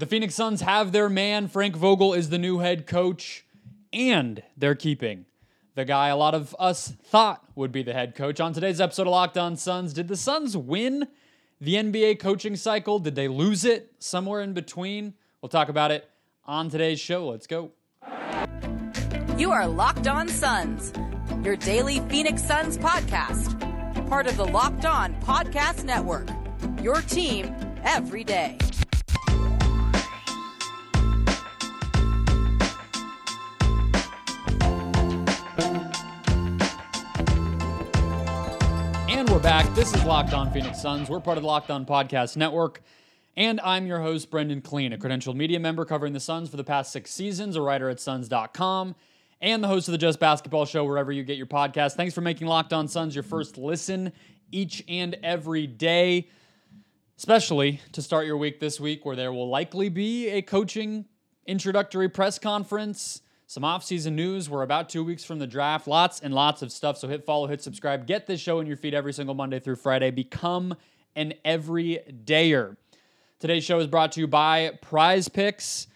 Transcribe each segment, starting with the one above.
The Phoenix Suns have their man. Frank Vogel is the new head coach, and they're keeping the guy a lot of us thought would be the head coach. On today's episode of Locked On Suns, did the Suns win the NBA coaching cycle? Did they lose it somewhere in between? We'll talk about it on today's show. Let's go. You are Locked On Suns, your daily Phoenix Suns podcast, part of the Locked On Podcast Network. Your team every day. We're back. This is Locked On Phoenix Suns. We're part of the Locked On Podcast Network. And I'm your host, Brendon Kleen, a credentialed media member covering the Suns for the past six seasons, a writer at Suns.com, and the host of the Just Basketball Show wherever you get your podcast. Thanks for making Locked On Suns your first listen each and every day, especially to start your week this week, where there will likely be a coaching introductory press conference some offseason news. We're about two weeks from the draft. Lots and lots of stuff. So hit follow, hit subscribe. Get this show in your feed every single Monday through Friday. Become an everydayer. Today's show is brought to you by Prize Picks.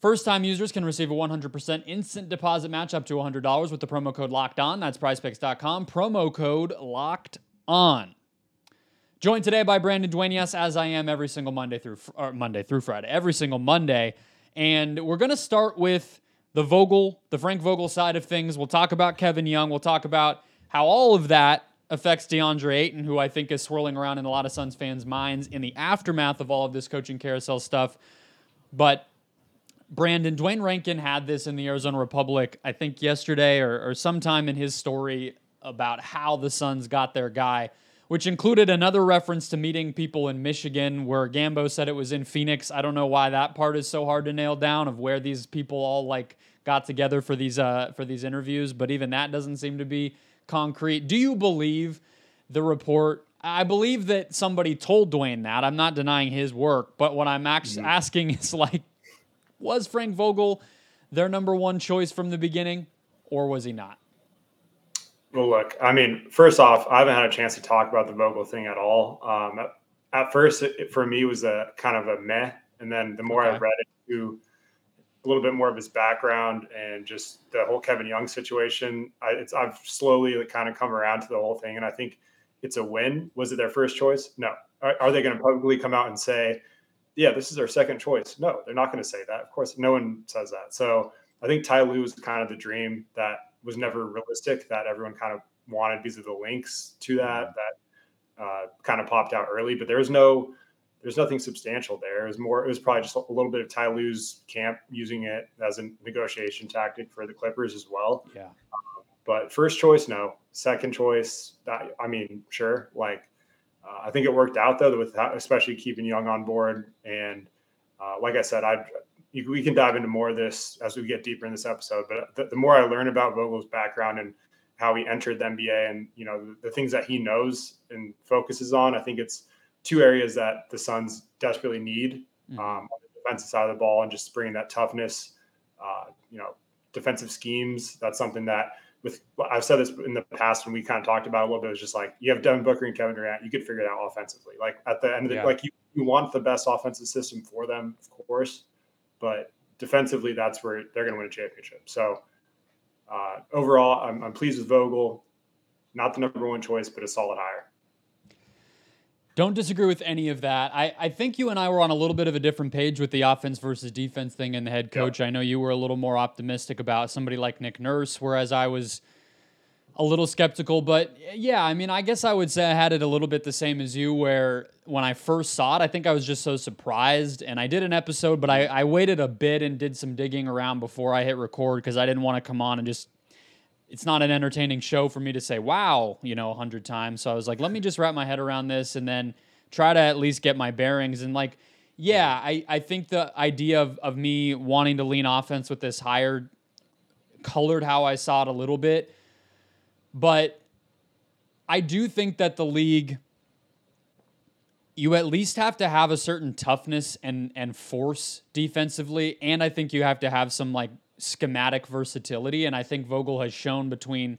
First time users can receive a 100% instant deposit match up to $100 with the promo code locked on. That's prizepicks.com. Promo code locked on. Joined today by Brandon Dueñas, as I am every single Monday through Monday through Friday, every single Monday. And we're going to start with the Vogel, the Frank Vogel side of things. We'll talk about Kevin Young. We'll talk about how all of that affects DeAndre Ayton, who I think is swirling around in a lot of Suns fans' minds in the aftermath of all of this coaching carousel stuff. But Brandon, Duane Rankin had this in the Arizona Republic, I think yesterday or, or sometime in his story about how the Suns got their guy, which included another reference to meeting people in Michigan where Gambo said it was in Phoenix. I don't know why that part is so hard to nail down of where these people all like got together for these uh, for these interviews, but even that doesn't seem to be concrete. Do you believe the report? I believe that somebody told Duane that. I'm not denying his work, but what I'm actually mm-hmm. asking is like, was Frank Vogel their number one choice from the beginning, or was he not? Well, look, I mean, first off, I haven't had a chance to talk about the Vogel thing at all. Um, at, at, first, it, for me, was a kind of a meh, and then the more okay. I read into a little bit more of his background and just the whole Kevin Young situation, I, I've slowly kind of come around to the whole thing, and I think it's a win. Was it their first choice? No. Are, are they going to publicly come out and say, "Yeah, this is our second choice"? No, they're not going to say that. Of course, no one says that. So I think Ty Lue was kind of the dream that was never realistic that everyone kind of wanted because of the links to that mm-hmm. that uh, kind of popped out early. But there's no there's nothing substantial there. It was more it was probably just a little bit of Ty Lue's camp using it as a negotiation tactic for the Clippers as well. Yeah. Um, but first choice, no. Second choice, that, I mean, sure. Like uh, I think it worked out though, with especially keeping Young on board. And uh, like I said, I we can dive into more of this as we get deeper in this episode. But the, the, more I learn about Vogel's background and how he entered the NBA and you know the, the, things that he knows and focuses on, I think it's two areas that the Suns desperately need mm-hmm. um, on the defensive side of the ball and just bringing that toughness. Uh, you know, defensive schemes. That's something that with I've said this in the past when we kind of talked about it a little bit. It's just like you have Devin Booker and Kevin Durant, you could figure it out offensively. Like at the end of the yeah. like you, you want the best offensive system for them, of course but defensively, that's where they're going to win a championship. So uh, overall, I'm, I'm pleased with Vogel. Not the number one choice, but a solid hire. Don't disagree with any of that. I, I think you and I were on a little bit of a different page with the offense versus defense thing and the head coach. Yep. I know you were a little more optimistic about somebody like Nick Nurse, whereas I was a little skeptical. But yeah, I mean, I guess I would say I had it a little bit the same as you, where when I first saw it, I think I was just so surprised. And I did an episode, but I, I waited a bit and did some digging around before I hit record because I didn't want to come on and just. It's not an entertaining show for me to say, wow, you know, a hundred times. So I was like, let me just wrap my head around this and then try to at least get my bearings. And like, yeah, I, I think the idea of, of me wanting to lean offense with this hire colored how I saw it a little bit. But I do think that the league you at least have to have a certain toughness and and force defensively and I think you have to have some like schematic versatility and I think Vogel has shown between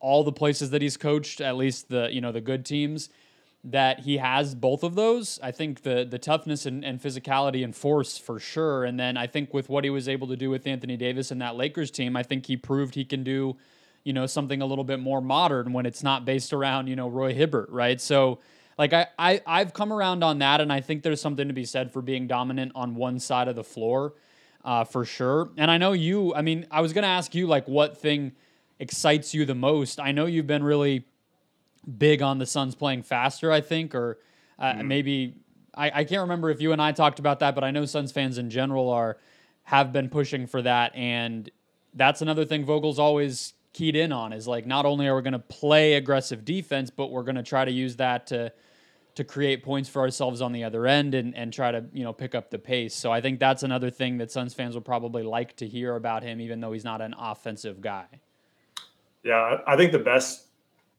all the places that he's coached at least the you know the good teams that he has both of those. I think the the toughness and, and physicality and force for sure. And then I think with what he was able to do with Anthony Davis and that Lakers team, I think he proved he can do, you know, something a little bit more modern when it's not based around, you know, Roy Hibbert, right? So like I, I I've come around on that and I think there's something to be said for being dominant on one side of the floor. Uh, for sure. And I know you, I mean, I was gonna ask you like what thing excites you the most. I know you've been really big on the Suns playing faster, I think, or uh, mm. maybe I, I can't remember if you and I talked about that, but I know Suns fans in general are have been pushing for that, and that's another thing Vogel's always keyed in on is like not only are we going to play aggressive defense, but we're going to try to use that to to create points for ourselves on the other end and, and try to you know pick up the pace. So I think that's another thing that Suns fans will probably like to hear about him, even though he's not an offensive guy. Yeah, I think the best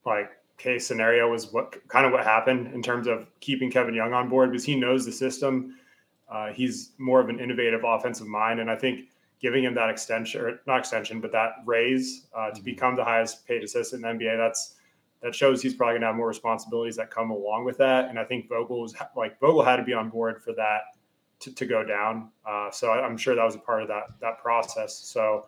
like case scenario was what kind of what happened in terms of keeping Kevin Young on board because he knows the system. Uh, he's more of an innovative offensive mind, and I think giving him that extension or not extension, but that raise uh, to mm-hmm. become the highest paid assistant in the NBA, that's that shows he's probably gonna have more responsibilities that come along with that. And I think Vogel was like Vogel had to be on board for that to, to go down. Uh, so I, I'm sure that was a part of that that process. So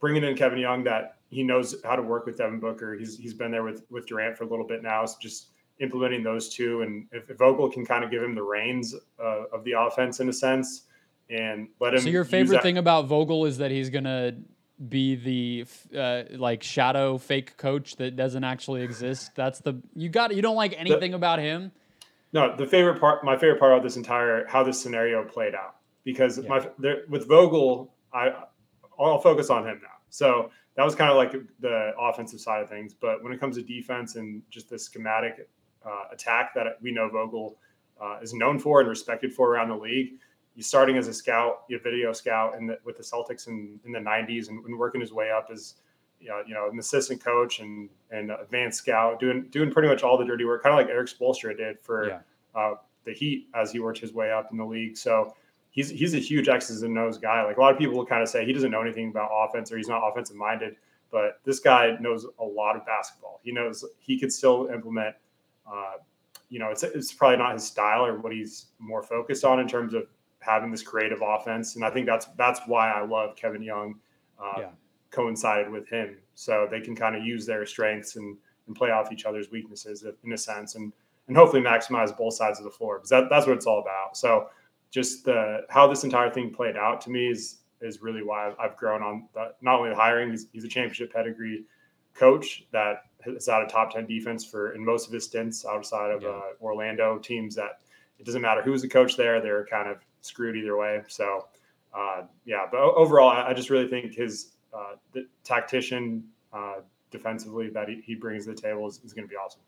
bringing in Kevin Young, that he knows how to work with Devin Booker. He's he's been there with with Durant for a little bit now. So just implementing those two, and if, if Vogel can kind of give him the reins uh, of the offense in a sense, and let him. So your favorite thing about Vogel is that he's gonna be the uh, like shadow fake coach that doesn't actually exist. That's the you got. You don't like anything the, about him. No, the favorite part, my favorite part about this entire how this scenario played out because yeah. my there, with Vogel, I I'll focus on him now. So that was kind of like the offensive side of things. But when it comes to defense and just the schematic uh, attack that we know Vogel uh, is known for and respected for around the league, starting as a scout, a video scout, and with the Celtics in, in the '90s, and, and, working his way up as you know, you know, an assistant coach and and advanced scout, doing doing pretty much all the dirty work, kind of like Erik Spoelstra did for yeah. uh, the Heat as he worked his way up in the league. So he's he's a huge X's and O's guy. Like a lot of people will kind of say he doesn't know anything about offense or he's not offensive minded, but this guy knows a lot of basketball. He knows he could still implement. Uh, you know, it's it's probably not his style or what he's more focused on in terms of having this creative offense, and I think that's that's why I love Kevin Young. Uh, yeah. Coincided with him, so they can kind of use their strengths and and play off each other's weaknesses in a sense, and and hopefully maximize both sides of the floor because that, that's what it's all about. So just the how this entire thing played out to me is is really why I've, grown on the, not only the hiring. He's, he's a championship pedigree coach that has had a top ten defense for in most of his stints outside of yeah. uh, Orlando teams that it doesn't matter who's the coach there; they're kind of screwed either way. So uh, yeah, but overall, I, I, just really think his uh, the tactician uh, defensively that he, he brings to the table is, is going to be awesome.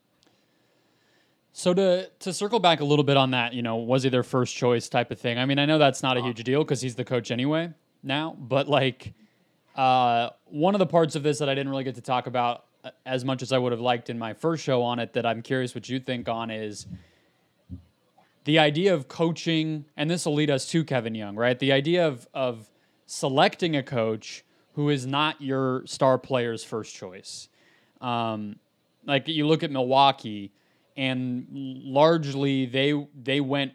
So to to circle back a little bit on that, you know, was he their first choice type of thing? I mean, I know that's not a huge deal because he's the coach anyway now, but like uh, one of the parts of this that I didn't really get to talk about uh, as much as I would have liked in my first show on it that I'm curious what you think on is the idea of coaching, and this will lead us to Kevin Young, right? The idea of of selecting a coach who is not your star player's first choice. Um, like you look at Milwaukee and largely they they went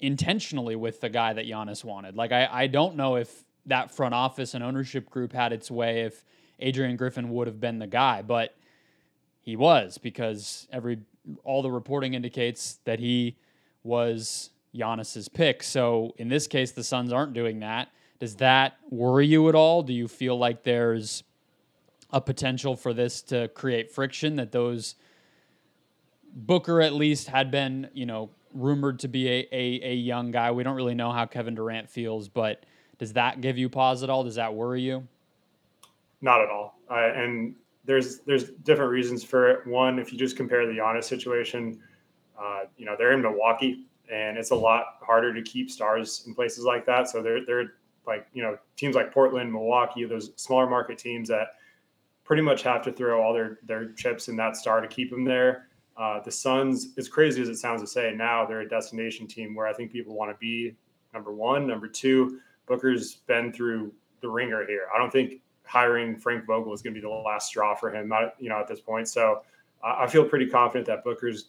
intentionally with the guy that Giannis wanted. Like I, I don't know if that front office and ownership group had its way if Adrian Griffin would have been the guy, but he was because every all the reporting indicates that he was Giannis's pick. So in this case, the Suns aren't doing that. Does that worry you at all? Do you feel like there's a potential for this to create friction that those Booker at least had been, you know, rumored to be a, a, a young guy. We don't really know how Kevin Durant feels, but does that give you pause at all? Does that worry you? Not at all. And there's there's different reasons for it. One, if you just compare the Giannis situation, uh, you know they're in Milwaukee, and it's a lot harder to keep stars in places like that. So they're they're like you know teams like Portland, Milwaukee, those smaller market teams that pretty much have to throw all their their chips in that star to keep them there. Uh, the Suns, as crazy as it sounds to say, now they're a destination team where I think people want to be. Number one, number two, Booker's been through the wringer here. I don't think hiring Frank Vogel is going to be the last straw for him. Not you know at this point. So I feel pretty confident that Booker's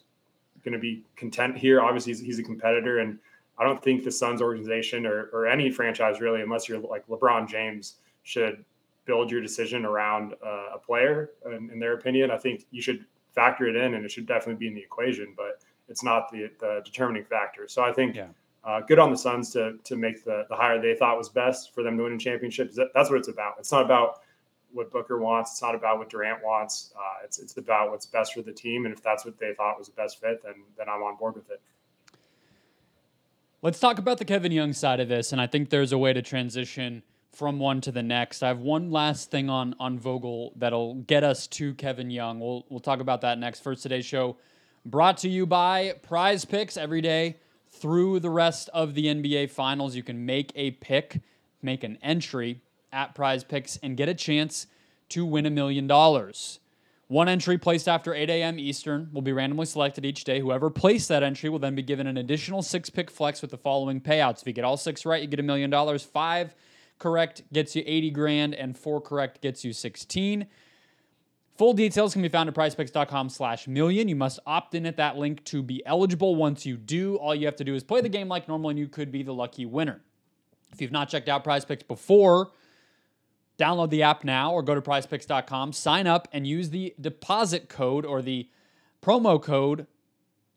going to be content here. Obviously, he's, he's, a competitor, and I don't think the Suns organization or, or any franchise really, unless you're like LeBron James, should build your decision around uh, a player. In, in, their opinion, I think you should factor it in, and it should definitely be in the equation, but it's not the, the determining factor. So I think. Yeah. Uh, good on the Suns to to make the the hire they thought was best for them to win in championships. That, that's what it's about. It's not about what Booker wants. It's not about what Durant wants. Uh, it's it's about what's best for the team, and if that's what they thought was the best fit, then then I'm on board with it. Let's talk about the Kevin Young side of this, and I think there's a way to transition from one to the next. I have one last thing on on Vogel that'll get us to Kevin Young. We'll we'll talk about that next. First today's show brought to you by Prize Picks every day through the rest of the NBA Finals. You can make a pick, make an entry at Prize Picks and get a chance to win a million dollars. One entry placed after 8 a.m. Eastern will be randomly selected each day. Whoever placed that entry will then be given an additional six pick flex with the following payouts. If you get all six right, you get a million dollars. Five correct gets you 80 grand, and four correct gets you 16. Full details can be found at prizepicks.com slash million. You must opt in at that link to be eligible. Once you do, all you have to do is play the game like normal and you could be the lucky winner. If you've not checked out Prize Picks before, Download the app now or go to prizepicks.com, sign up, and use the deposit code or the promo code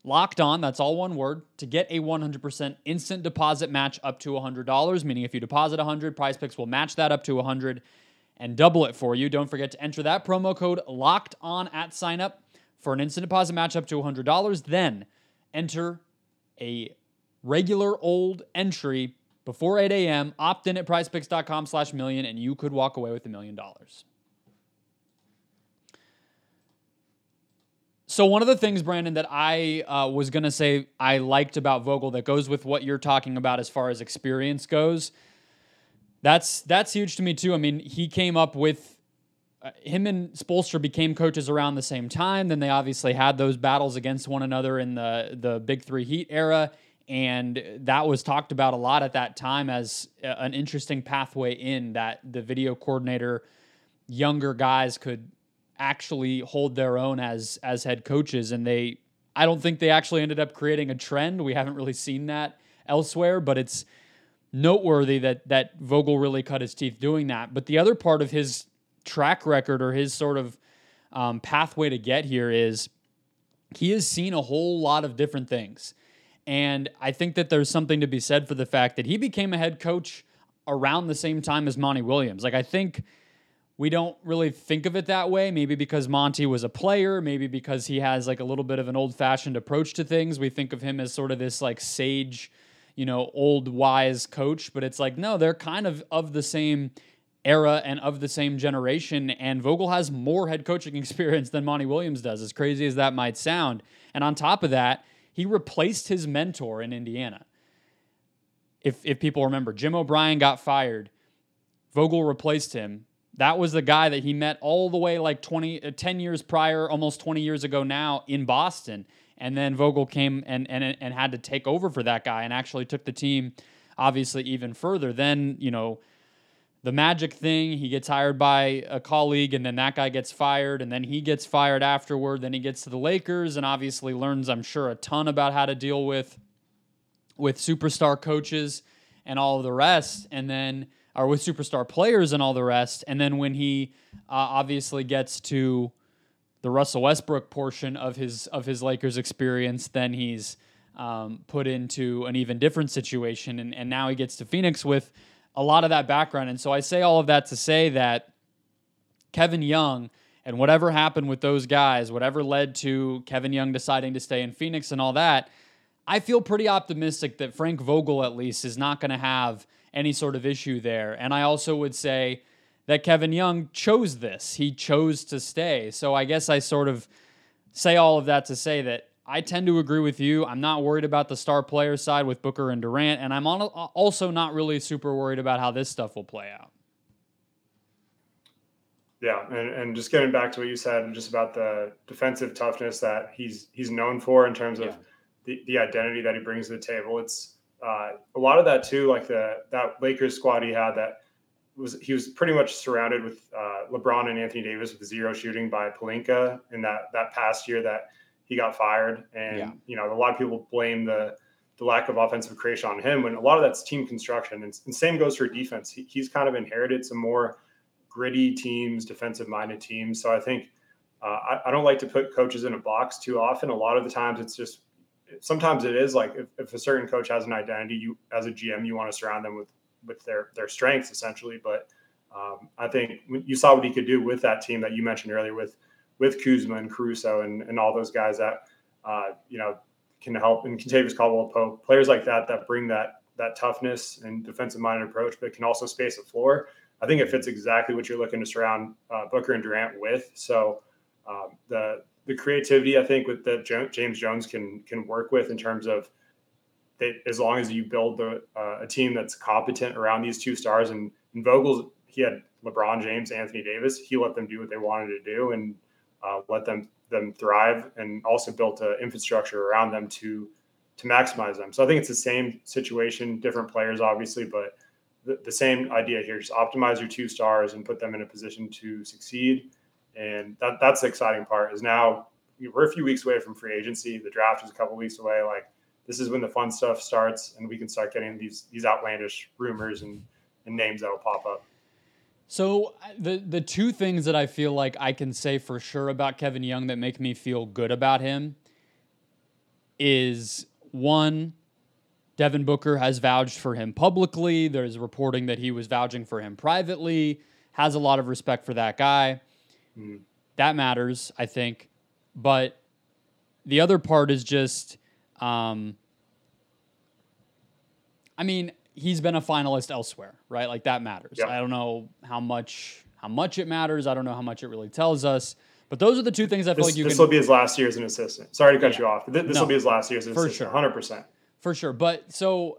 locked on, that's all one word, to get a 100% instant deposit match up to $100. Meaning if you deposit $100, Prize Picks will match that up to 100 and double it for you. Don't forget to enter that promo code locked on at sign up for an instant deposit match up to $100. Then enter a regular old entry before 8 a.m. Opt in at prizepicks.com slash million, and you could walk away with a million dollars. So one of the things, Brandon, that I uh, was gonna say I liked about Vogel that goes with what you're talking about as far as experience goes. That's that's huge to me too. I mean, he came up with uh, him and Spoelstra became coaches around the same time. Then they obviously had those battles against one another in the the Big Three Heat era. And that was talked about a lot at that time as an interesting pathway in that the video coordinator, younger guys could actually hold their own as as head coaches. And they, I don't think they actually ended up creating a trend. We haven't really seen that elsewhere, but it's noteworthy that that Vogel really cut his teeth doing that. But the other part of his track record or his sort of um, pathway to get here is he has seen a whole lot of different things. And I think that there's something to be said for the fact that he became a head coach around the same time as Monty Williams. Like, I think we don't really think of it that way. Maybe because Monty was a player, maybe because he has like a little bit of an old fashioned approach to things. We think of him as sort of this like sage, you know, old wise coach. But it's like, no, they're kind of of the same era and of the same generation. And Vogel has more head coaching experience than Monty Williams does, as crazy as that might sound. And on top of that, he replaced his mentor in Indiana. If, if people remember, Jim O'Brien got fired. Vogel replaced him. That was the guy that he met all the way like 20, uh, 10 years prior, almost 20 years ago now in Boston. And then Vogel came and, and, and had to take over for that guy and actually took the team, obviously, even further. Then, you know, the magic thing. He gets hired by a colleague, and then that guy gets fired, and then he gets fired afterward. Then he gets to the Lakers, and obviously learns, I'm sure, a ton about how to deal with with superstar coaches and all the rest, and then or with superstar players and all the rest. And then when he uh, obviously gets to the Russell Westbrook portion of his of his Lakers experience, then he's um, put into an even different situation, and and now he gets to Phoenix with a lot of that background. And so I say all of that to say that Kevin Young and whatever happened with those guys, whatever led to Kevin Young deciding to stay in Phoenix and all that, I feel pretty optimistic that Frank Vogel, at least, is not going to have any sort of issue there. And I also would say that Kevin Young chose this. He chose to stay. So I guess I sort of say all of that to say that I tend to agree with you. I'm not worried about the star player side with Booker and Durant, and I'm also not really super worried about how this stuff will play out. Yeah, and, and just getting back to what you said, just about the defensive toughness that he's he's known for in terms of yeah. the, the identity that he brings to the table. It's uh, a lot of that too, like the that Lakers squad he had that was he was pretty much surrounded with uh, LeBron and Anthony Davis with zero shooting by Pelinka in that that past year that he got fired, and yeah. you know a lot of people blame the the lack of offensive creation on him when a lot of that's team construction, and, and same goes for defense. He, he's kind of inherited some more gritty teams, defensive minded teams, so I think. Uh, I, I don't like to put coaches in a box too often. A lot of the times, it's just sometimes it is like if, if a certain coach has an identity, you as a GM, you want to surround them with with their their strengths essentially. But um, I think you saw what he could do with that team that you mentioned earlier with with Kuzma and Caruso and, and all those guys that uh, you know can help and Kentavious Caldwell Pope players like that that bring that that toughness and defensive minded approach, but can also space the floor. I think it fits exactly what you're looking to surround uh, Booker and Durant with. So um, the the creativity I think with that James Jones can can work with in terms of that as long as you build the, uh, a team that's competent around these two stars and, and Vogel's he had LeBron James, Anthony Davis. He let them do what they wanted to do and uh, let them them thrive, and also built an infrastructure around them to to maximize them. So I think it's the same situation, different players, obviously, but the, the same idea here: just optimize your two stars and put them in a position to succeed. And that that's the exciting part. Is now we're a few weeks away from free agency. The draft is a couple weeks away. Like this is when the fun stuff starts and we can start getting these these outlandish rumors and, and names that will pop up. So the the two things that I feel like I can say for sure about Kevin Young that make me feel good about him is one Devin Booker has vouched for him publicly. There's reporting that he was vouching for him privately. Has a lot of respect for that guy. Mm. That matters, I think. But the other part is just um, I mean, he's been a finalist elsewhere, right? Like that matters. Yep. I don't know how much how much it matters. I don't know how much it really tells us. But those are the two things I feel this, like you this can. will be his last year as an assistant. Sorry to cut yeah. you off. This, no, will be his last year as an for assistant. Hundred percent. For sure. But so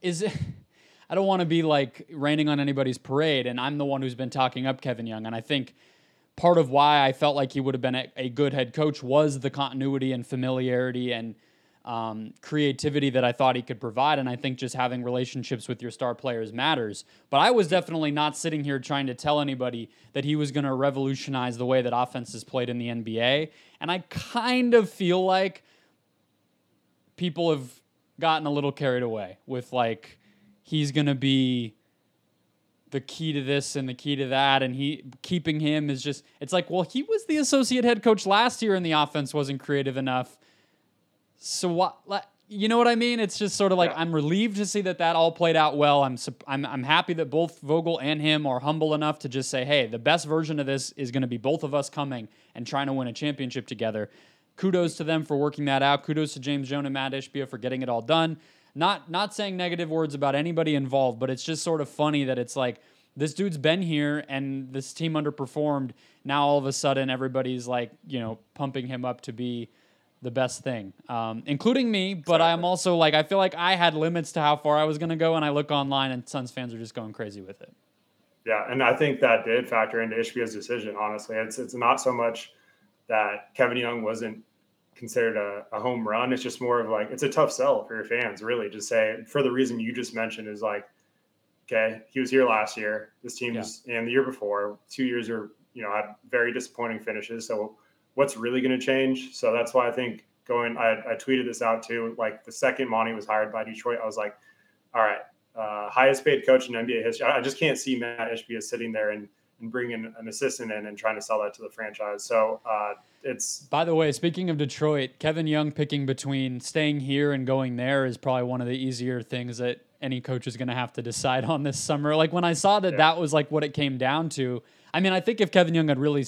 is it? I don't want to be like raining on anybody's parade, and I'm the one who's been talking up Kevin Young, and I think part of why I felt like he would have been a, a good head coach was the continuity and familiarity and um, creativity that I thought he could provide. And I think just having relationships with your star players matters. But I was definitely not sitting here trying to tell anybody that he was going to revolutionize the way that offense is played in the NBA. And I kind of feel like people have gotten a little carried away with like, he's going to be the key to this and the key to that and he keeping him is just it's like well he was the associate head coach last year and the offense wasn't creative enough so what? Like, You know what I mean? It's just sort of like yeah. I'm relieved to see that that all played out well. I'm I'm I'm happy that both Vogel and him are humble enough to just say, "Hey, the best version of this is going to be both of us coming and trying to win a championship together." Kudos to them for working that out. Kudos to James Jones and Matt Ishbia for getting it all done. Not not saying negative words about anybody involved, but it's just sort of funny that it's like this dude's been here and this team underperformed. Now all of a sudden everybody's like, you know, pumping him up to be the best thing, um, including me. But I'm also like, I feel like I had limits to how far I was going to go, and I look online, and Suns fans are just going crazy with it. Yeah, and I think that did factor into Ishbia's decision. Honestly, it's it's not so much that Kevin Young wasn't considered a, a, home run. It's just more of like it's a tough sell for your fans, really. To say for the reason you just mentioned is like, okay, he was here last year. This team's yeah. and the year before, two years are you know had very disappointing finishes. So what's really going to change. So that's why I think going, I, I, tweeted this out too. Like the second Monty was hired by Detroit, I was like, all right, uh, highest paid coach in NBA history. I, I just can't see Matt Ishbia sitting there and, and bringing an assistant in and trying to sell that to the franchise. So uh, it's. By the way, speaking of Detroit, Kevin Young picking between staying here and going there is probably one of the easier things that any coach is going to have to decide on this summer. Like when I saw that yeah. that was like what it came down to. I mean, I think if Kevin Young had really,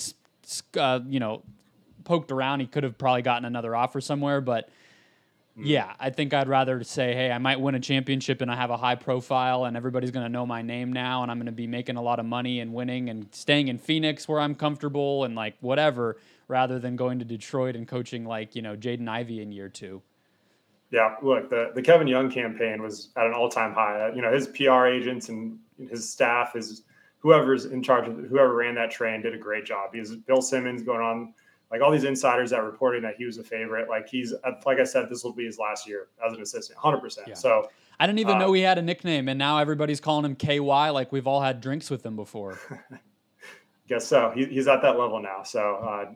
uh, you know, poked around, he could have probably gotten another offer somewhere. But mm. yeah, I think I'd rather say, hey, I might win a championship and I have a high profile and everybody's going to know my name now and I'm going to be making a lot of money and winning and staying in Phoenix where I'm comfortable and like whatever, rather than going to Detroit and coaching like, you know, Jaden Ivey in year two. Yeah, look, the, the Kevin Young campaign was at an all time high. You know, his PR agents and his staff, his whoever's in charge of whoever ran that train did a great job. Because Bill Simmons going on like all these insiders that reporting that he was a favorite. Like he's like I said, this will be his last year as an assistant, hundred yeah. percent. So I didn't even uh, know he had a nickname, and now everybody's calling him KY. Like we've all had drinks with him before. Guess so. He, he's at that level now. So uh,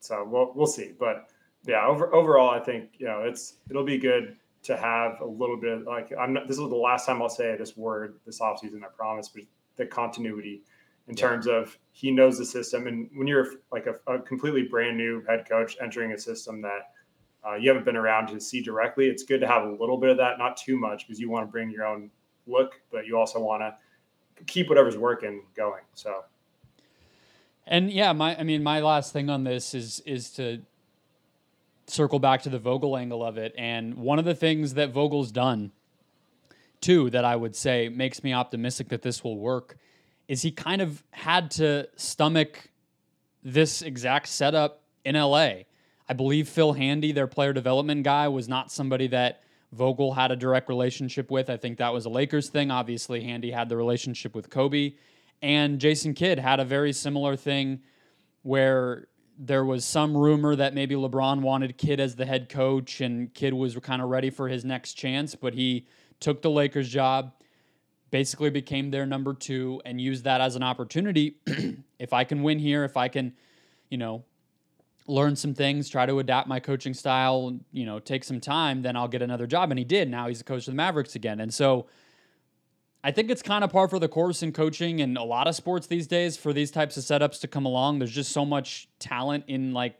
so we'll we'll see. But yeah, over, overall, I think you know it's it'll be good to have a little bit of, like I'm not. This is the last time I'll say this word this offseason. I promise, but the continuity in yeah. terms of he knows the system. And when you're like a, a completely brand new head coach entering a system that uh, you haven't been around to see directly, it's good to have a little bit of that, not too much, because you want to bring your own look, but you also want to keep whatever's working going. So. And yeah, my I mean, my last thing on this is is to circle back to the Vogel angle of it. And one of the things that Vogel's done, too, that I would say makes me optimistic that this will work is he kind of had to stomach this exact setup in LA. I believe Phil Handy, their player development guy, was not somebody that Vogel had a direct relationship with. I think that was a Lakers thing. Obviously, Handy had the relationship with Kobe. And Jason Kidd had a very similar thing where there was some rumor that maybe LeBron wanted Kidd as the head coach and Kidd was kind of ready for his next chance, but he took the Lakers job basically became their number two and used that as an opportunity. if I can win here, if I can, you know, learn some things, try to adapt my coaching style, you know, take some time, then I'll get another job. And he did. Now he's a coach of the Mavericks again. And so I think it's kind of par for the course in coaching and a lot of sports these days for these types of setups to come along. There's just so much talent in like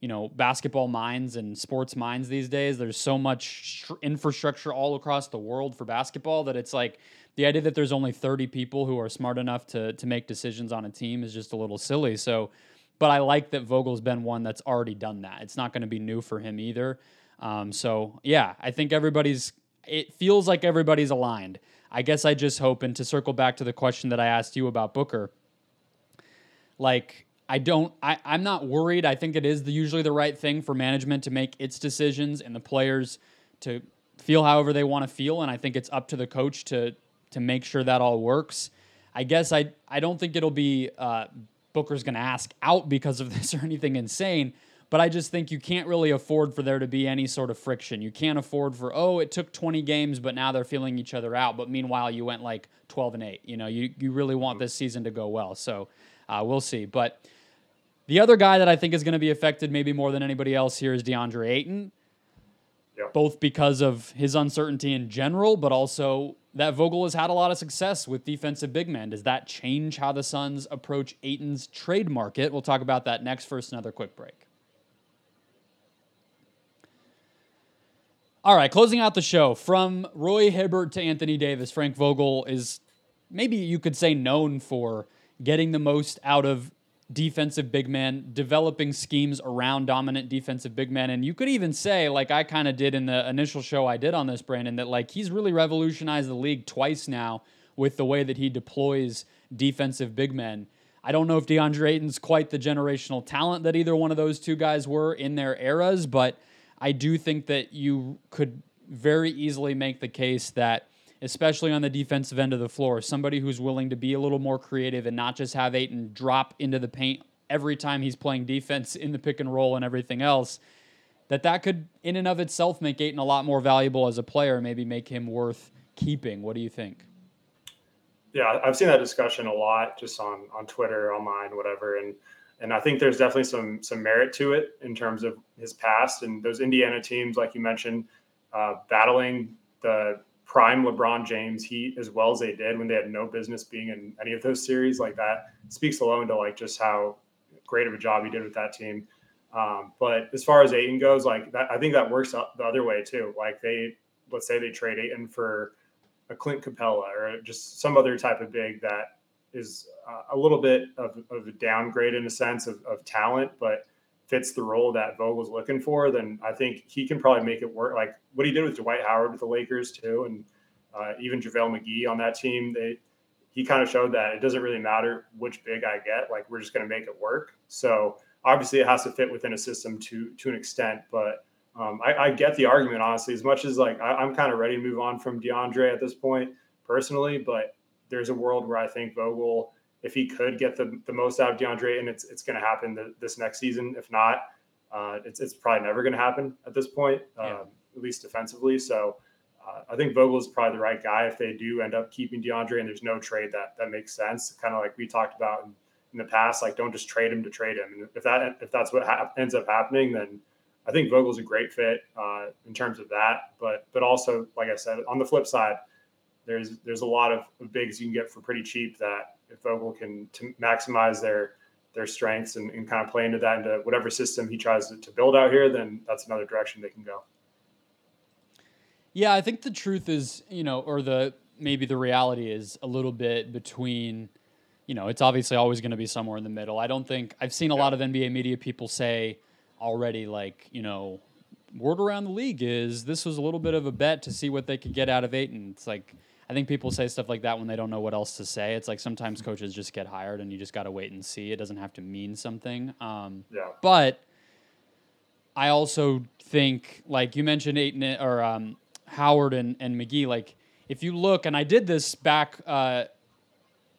you know basketball minds and sports minds these days. There's so much infrastructure all across the world for basketball that it's like the idea that there's only 30 people who are smart enough to to make decisions on a team is just a little silly. So but i like that vogel's been one that's already done that. It's not going to be new for him either. Um, so yeah i think everybody's it feels like everybody's aligned. I guess i just hope and to circle back to the question that i asked you about booker like I don't. I, I'm not worried. I think it is the, usually the right thing for management to make its decisions and the players to feel however they want to feel. And I think it's up to the coach to to make sure that all works. I guess I I don't think it'll be uh, Booker's going to ask out because of this or anything insane. But I just think you can't really afford for there to be any sort of friction. You can't afford for oh it took 20 games but now they're feeling each other out. But meanwhile you went like 12 and eight. You know you you really want this season to go well. So uh, we'll see. But the other guy that I think is going to be affected maybe more than anybody else here is DeAndre Ayton. Yeah. Both because of his uncertainty in general, but also that Vogel has had a lot of success with defensive big men. Does that change how the Suns approach Ayton's trade market? We'll talk about that next. First, another quick break. All right, closing out the show from Roy Hibbert to Anthony Davis, Frank Vogel is maybe you could say known for getting the most out of defensive big man, developing schemes around dominant defensive big men. And you could even say, like I kind of did in the initial show I did on this, Brandon, that like he's really revolutionized the league twice now with the way that he deploys defensive big men. I don't know if DeAndre Ayton's quite the generational talent that either one of those two guys were in their eras, but I do think that you could very easily make the case that especially on the defensive end of the floor. Somebody who's willing to be a little more creative and not just have Ayton drop into the paint every time he's playing defense in the pick and roll and everything else. That that could, in and of itself, make Ayton a lot more valuable as a player. Maybe make him worth keeping. What do you think? Yeah, I've seen that discussion a lot, just on on Twitter, online, whatever, and and I think there's definitely some some merit to it in terms of his past and those Indiana teams, like you mentioned, uh, battling the prime LeBron James heat as well as they did when they had no business being in any of those series. Like that speaks alone to like just how great of a job he did with that team. Um, but as far as Ayton goes, like that, I think that works the other way too. Like they, let's say they trade Ayton for a Clint Capela or just some other type of big that is uh, a little bit of, of a downgrade in a sense of, of talent, but fits the role that Vogel's looking for, then I think he can probably make it work. Like what he did with Dwight Howard with the Lakers too, and uh, even JaVale McGee on that team, they he kind of showed that it doesn't really matter which big I get. Like we're just going to make it work. So obviously it has to fit within a system to to an extent, but um, I, I, get the argument honestly. As much as like I, I'm kind of ready to move on from DeAndre at this point personally, but there's a world where I think Vogel if he could get the, the most out of DeAndre, and it's it's going to happen the, this next season. If not, uh, it's it's probably never going to happen at this point, yeah. um, at least defensively. So uh, I think Vogel is probably the right guy if they do end up keeping DeAndre, and there's no trade that that makes sense. Kind of like we talked about in, in, the past, like don't just trade him to trade him. And if that if that's what ha- ends up happening, then I think Vogel's a great fit uh, in terms of that. But but also, like I said, on the flip side, there's there's a lot of, of bigs you can get for pretty cheap that if Vogel can to maximize their their strengths and, and kind of play into that into whatever system he tries to, to build out here, then that's another direction they can go. Yeah, I think the truth is, you know, or the maybe the reality is a little bit between, you know, it's obviously always going to be somewhere in the middle. I don't think I've seen a yeah. lot of NBA media people say already, like, you know, word around the league is this was a little bit of a bet to see what they could get out of Ayton. It's like I think people say stuff like that when they don't know what else to say. It's like sometimes coaches just get hired and you just got to wait and see. It doesn't have to mean something. Um, yeah. But I also think, like you mentioned, Ayton or um, Howard and, and McGee, like if you look, and I did this back uh,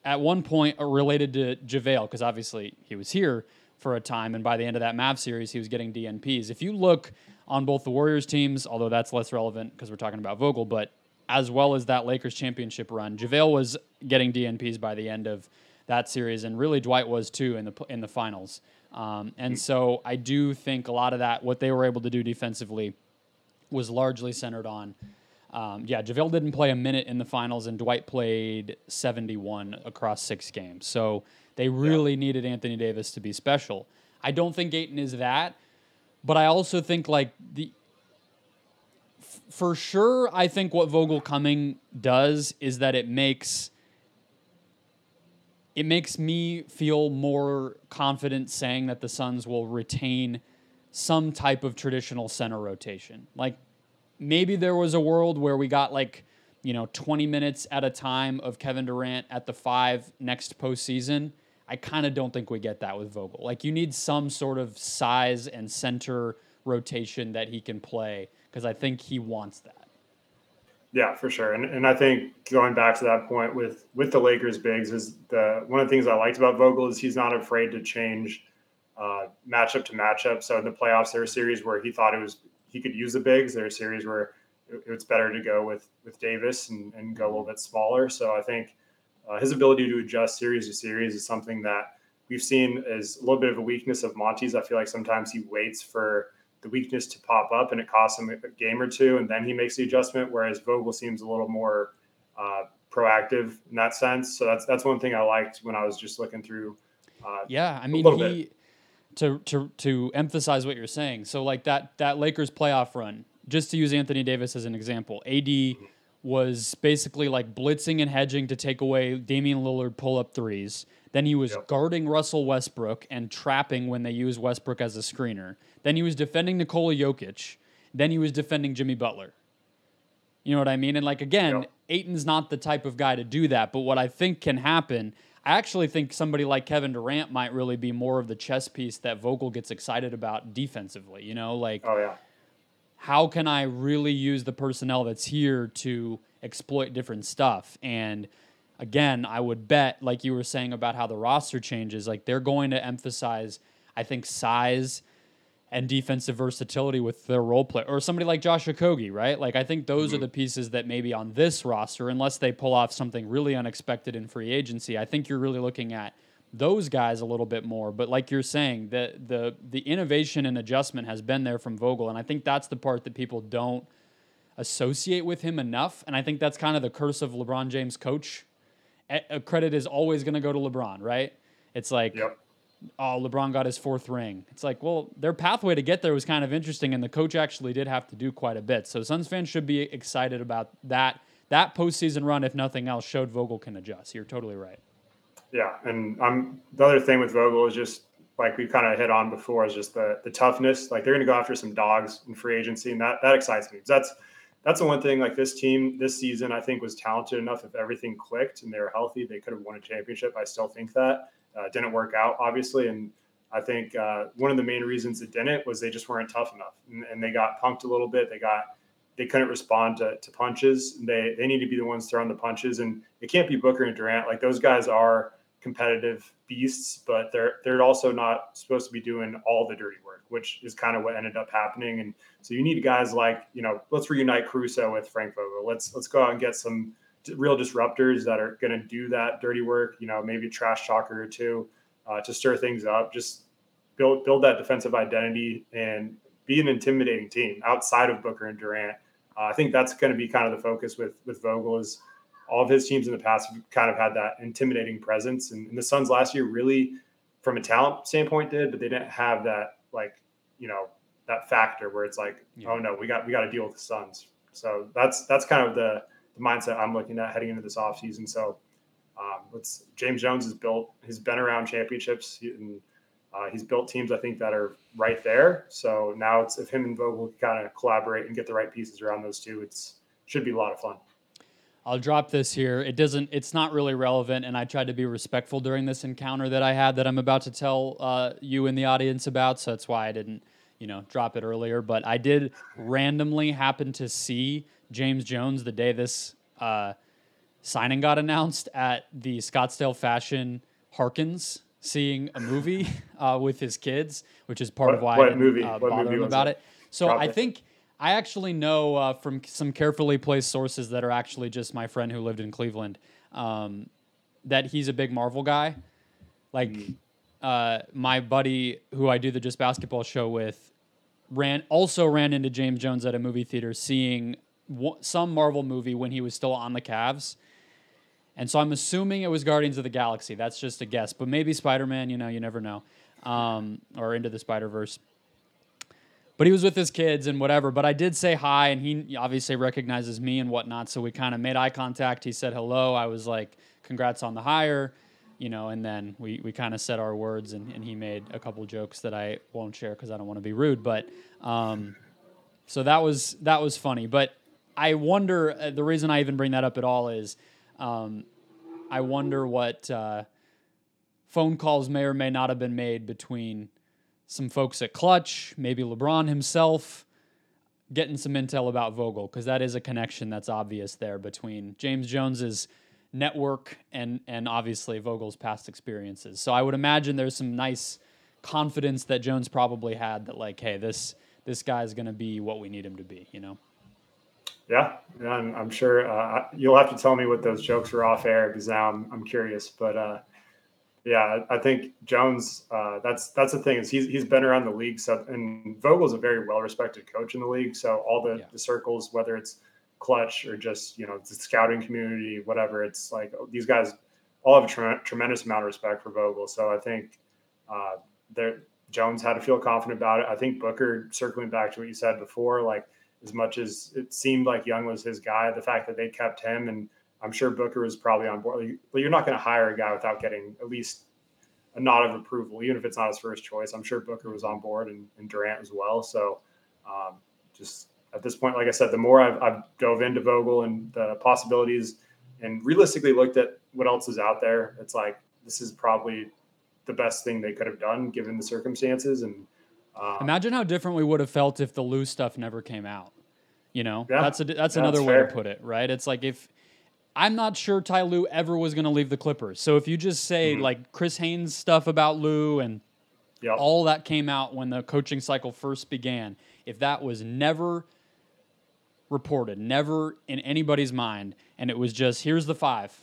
at one point related to JaVale, because obviously he was here for a time, and by the end of that Mav series, he was getting DNPs. If you look on both the Warriors teams, although that's less relevant because we're talking about Vogel, but as well as that Lakers championship run. JaVale was getting DNPs by the end of that series, and really Dwight was too in the in the finals. Um, and so I do think a lot of that, what they were able to do defensively, was largely centered on. Um, yeah, JaVale didn't play a minute in the finals, and Dwight played 71 across six games. So they really yeah. needed Anthony Davis to be special. I don't think Ayton is that, but I also think like the for sure, I think what Vogel coming does is that it makes it makes me feel more confident saying that the Suns will retain some type of traditional center rotation. Like maybe there was a world where we got like, you know, 20 minutes at a time of Kevin Durant at the five next postseason. I kind of don't think we get that with Vogel. Like you need some sort of size and center rotation that he can play because I think he wants that. Yeah, for sure. And and I think going back to that point with with the Lakers bigs is the one of the things I liked about Vogel is he's not afraid to change uh, matchup to matchup. So in the playoffs, there are series where he thought it was he could use the bigs. There are series where it, it's better to go with with Davis and, and go a little bit smaller. So I think uh, his ability to adjust series to series is something that we've seen as a little bit of a weakness of Monty's. I feel like sometimes he waits for the weakness to pop up and it costs him a game or two and then he makes the adjustment whereas vogel seems a little more uh, proactive in that sense so that's that's one thing i liked when i was just looking through uh, yeah i mean he bit. to to to emphasize what you're saying so like that that lakers playoff run just to use anthony davis as an example ad mm-hmm. Was basically like blitzing and hedging to take away damian lillard pull up threes then he was yep. guarding Russell Westbrook and trapping when they used Westbrook as a screener. Then he was defending Nikola Jokic. Then he was defending Jimmy Butler. You know what I mean? And like again, yep. Ayton's not the type of guy to do that. But what I think can happen, I actually think somebody like Kevin Durant might really be more of the chess piece that Vogel gets excited about defensively. You know, like oh yeah, how can I really use the personnel that's here to exploit different stuff? And again, I would bet, like you were saying about how the roster changes, like they're going to emphasize, I think, size and defensive versatility with their role play, or somebody like Josh Okogie, right? Like I think those mm-hmm. are the pieces that maybe on this roster, unless they pull off something really unexpected in free agency, I think you're really looking at those guys a little bit more. But like you're saying, the the the innovation and adjustment has been there from Vogel, and I think that's the part that people don't associate with him enough. And I think that's kind of the curse of LeBron James coach. A credit is always going to go to LeBron, right? It's like yep oh, LeBron got his fourth ring. It's like, well, their pathway to get there was kind of interesting, and the coach actually did have to do quite a bit. So Suns fans should be excited about that. That postseason run, if nothing else, showed Vogel can adjust. You're totally right. Yeah, and I'm the other thing with Vogel is just like we kind of hit on before is just the the toughness. Like they're going to go after some dogs in free agency, and that that excites me. That's that's the one thing. Like this team this season, I think was talented enough. If everything clicked and they were healthy, they could have won a championship. I still think that. Uh, didn't work out, obviously, and I think uh, one of the main reasons it didn't was they just weren't tough enough, and, and, they got punked a little bit. They got they couldn't respond to, to punches. They they need to be the ones throwing the punches, and it can't be Booker and Durant. Like those guys are competitive beasts, but they're they're also not supposed to be doing all the dirty work, which is kind of what ended up happening. And so you need guys like you know, let's reunite Caruso with Frank Vogel. Let's let's go out and get some real disruptors that are going to do that dirty work. You know, maybe a trash talker or two uh, to stir things up. Just build build that defensive identity and be an intimidating team outside of Booker and Durant. Uh, I think that's going to be kind of the focus with with Vogel is all of his teams in the past have kind of had that intimidating presence, and, and the Suns last year really, from a talent standpoint, did, but they didn't have that like you know that factor where it's like, yeah. oh no, we got we got to deal with the Suns. So that's that's kind of the, the mindset I'm looking at heading into this offseason. So um, let's James Jones has built, he's been around championships and uh, he's built teams I think that are right there. So now it's if him and Vogel kind of collaborate and get the right pieces around those two, it's should be a lot of fun. I'll drop this here. It doesn't. It's not really relevant, and I tried to be respectful during this encounter that I had that I'm about to tell uh, you in the audience about. So that's why I didn't, you know, drop it earlier. But I did randomly happen to see James Jones the day this uh, signing got announced at the Scottsdale Fashion Harkins seeing a movie uh, with his kids, which is part what, of why what I movie? Uh, what bother movie him about it? it. So I think I actually know uh, from some carefully placed sources that are actually just my friend who lived in Cleveland um, that he's a big Marvel guy. Like mm. uh, my buddy who I do the Just Basketball show with ran also ran into James Jones at a movie theater seeing w- some Marvel movie when he was still on the Cavs and so I'm assuming it was Guardians of the Galaxy. That's just a guess, but maybe Spider Man. You know, you never know. Um, or Into the Spider Verse. But he was with his kids and whatever. But I did say hi, and he obviously recognizes me and whatnot. So we kind of made eye contact. He said hello. I was like, "Congrats on the hire," you know. And then we we kind of said our words, and, and he made a couple jokes that I won't share because I don't want to be rude. But um, so that was that was funny. But I wonder uh, the reason I even bring that up at all is um, I wonder what uh, phone calls may or may not have been made between some folks at Klutch, maybe LeBron himself, getting some intel about Vogel, because that is a connection that's obvious there between James Jones's network and and obviously Vogel's past experiences. So I would imagine there's some nice confidence that Jones probably had that like, hey, this this guy's going to be what we need him to be, you know. Yeah, I'm, I'm sure uh, you'll have to tell me what those jokes were off air because now I'm, I'm curious. But uh, yeah, I think Jones. Uh, that's that's the thing is he's he's been around the league. So and Vogel's a very well respected coach in the league. So all the, yeah. the circles, whether it's Klutch or just you know the scouting community, whatever, it's like these guys all have a tre- tremendous amount of respect for Vogel. So I think uh, there Jones had to feel confident about it. I think Booker, circling back to what you said before, like as much as it seemed like Young was his guy, the fact that they kept him, and I'm sure Booker was probably on board. But you're not going to hire a guy without getting at least a nod of approval, even if it's not his first choice. I'm sure Booker was on board and, and Durant as well. So um, just at this point, like I said, the more I've, I've dove into Vogel and the possibilities and realistically looked at what else is out there, it's like this is probably the best thing they could have done given the circumstances. And um, Imagine how different we would have felt if the Lue stuff never came out. You know, yeah, that's a, that's yeah, another that's way fair. to put it, right? It's like if I'm not sure Ty Lue ever was going to leave the Clippers. So if you just say mm-hmm. like Chris Haynes stuff about Lue and yep. all that came out when the coaching cycle first began, if that was never reported, never in anybody's mind, and it was just here's the five,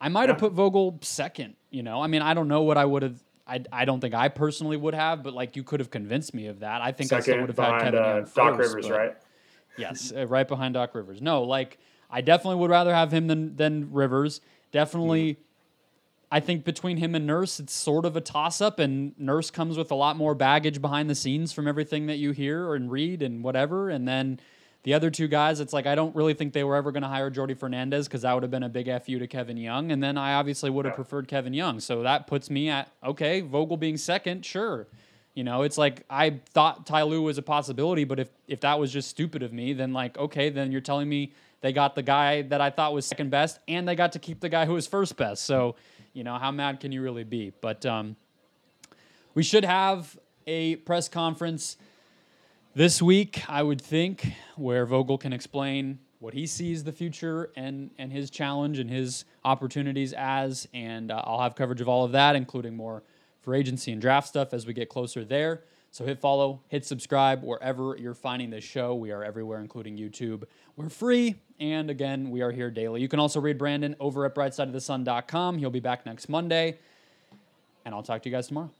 I might yeah. have put Vogel second. You know, I mean, I don't know what I would have I, I don't think I personally would have, but like you could have convinced me of that. I think Second, I still would have had Kevin uh, first, Doc Rivers, right? yes, uh, right behind Doc Rivers. No, like I definitely would rather have him than than Rivers. Definitely, mm. I think between him and Nurse, it's sort of a toss up, and Nurse comes with a lot more baggage behind the scenes from everything that you hear and read and whatever, and then the other two guys, it's like I don't really think they were ever going to hire Jordi Fernandez because that would have been a big fu to Kevin Young, and then I obviously would have yeah. preferred Kevin Young. So that puts me at okay, Vogel being second, sure. You know, it's like I thought Ty Lue was a possibility, but if if that was just stupid of me, then like okay, then you're telling me they got the guy that I thought was second best, and they got to keep the guy who was first best. So you know, how mad can you really be? But um, we should have a press conference this week, I would think, where Vogel can explain what he sees the future and and his challenge and his opportunities as. And uh, I'll have coverage of all of that, including more for agency and draft stuff as we get closer there. So hit follow, hit subscribe wherever you're finding this show. We are everywhere, including YouTube. We're free. And again, we are here daily. You can also read Brandon over at brightsideofthesun.com. He'll be back next Monday. And I'll talk to you guys tomorrow.